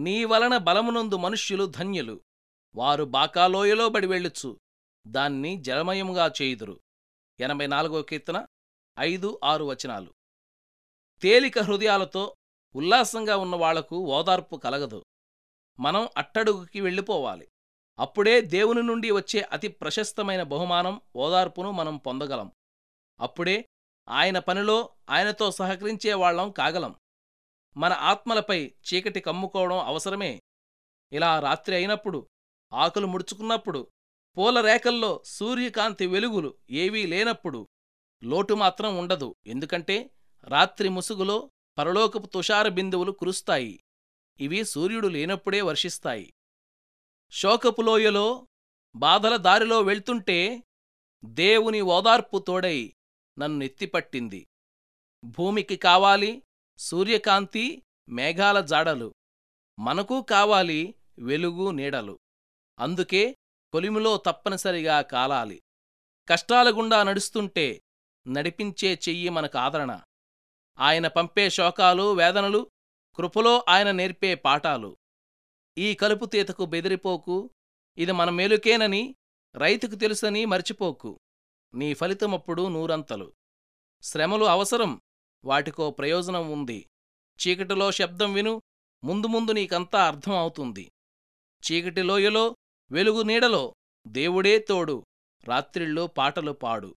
నీ వలన బలమునందు మనుష్యులు ధన్యులు. వారు బాకాలోయలో బడి వెళ్ళుచు. దాన్ని జలమయముగా చేయుదురు. ఎనభై నాలుగో కీర్తన ఐదు ఆరు వచనాలు. తేలిక హృదయాలతో ఉల్లాసంగా ఉన్న వాళ్ళకు ఓదార్పు కలగదు. మనం అట్టడుగుకి వెళ్ళిపోవాలి. అప్పుడే దేవుని నుండి వచ్చే అతి ప్రశస్తమైన బహుమానం ఓదార్పును మనం పొందగలం. అప్పుడే ఆయన పనిలో ఆయనతో సహకరించే వాళ్ళం కాగలం. మన ఆత్మలపై చీకటి కమ్ముకోవడం అవసరమే. ఇలా రాత్రి అయినప్పుడు ఆకులు ముడుచుకున్నప్పుడు పూల రేఖల్లో సూర్యకాంతి వెలుగులు ఏవీ లేనప్పుడు లోటు మాత్రం ఉండదు. ఎందుకంటే రాత్రి ముసుగులో పరలోకపు తుషార బిందువులు కురుస్తాయి. ఇవి సూర్యుడు లేనప్పుడే వర్షిస్తాయి. శోకపులోయలో బాధల దారిలో వెళ్తుంటే దేవుని ఓదార్పు తోడై నన్ను ఎత్తిపట్టింది. భూమికి కావాలి సూర్యకాంతి మేఘాల జాడలు. మనకు కావాలి వెలుగు నీడలు. అందుకే కొలిమిలో తప్పనిసరిగా కాలాలి. కష్టాల గుండా నడుస్తుంటే నడిపించే చెయ్యి మనకు ఆదరణ. ఆయన పంపే శోకాలు వేదనలు కృపలో ఆయన నేర్పే పాఠాలు. ఈ కలుపుతీతకు బెదిరిపోకు. ఇది మన మేలుకేనని రైతుకు తెలుసని మర్చిపోకు. నీ ఫలితమప్పుడు నూరంతలు. శ్రమలు అవసరం వాటికో ప్రయోజనం ఉంది. చీకటిలో శబ్దం విను ముందు ముందు నీకంతా అర్థం అవుతుంది. చీకటిలోయలో వెలుగు నీడలో దేవుడే తోడు రాత్రిళ్ళో పాటలు పాడు.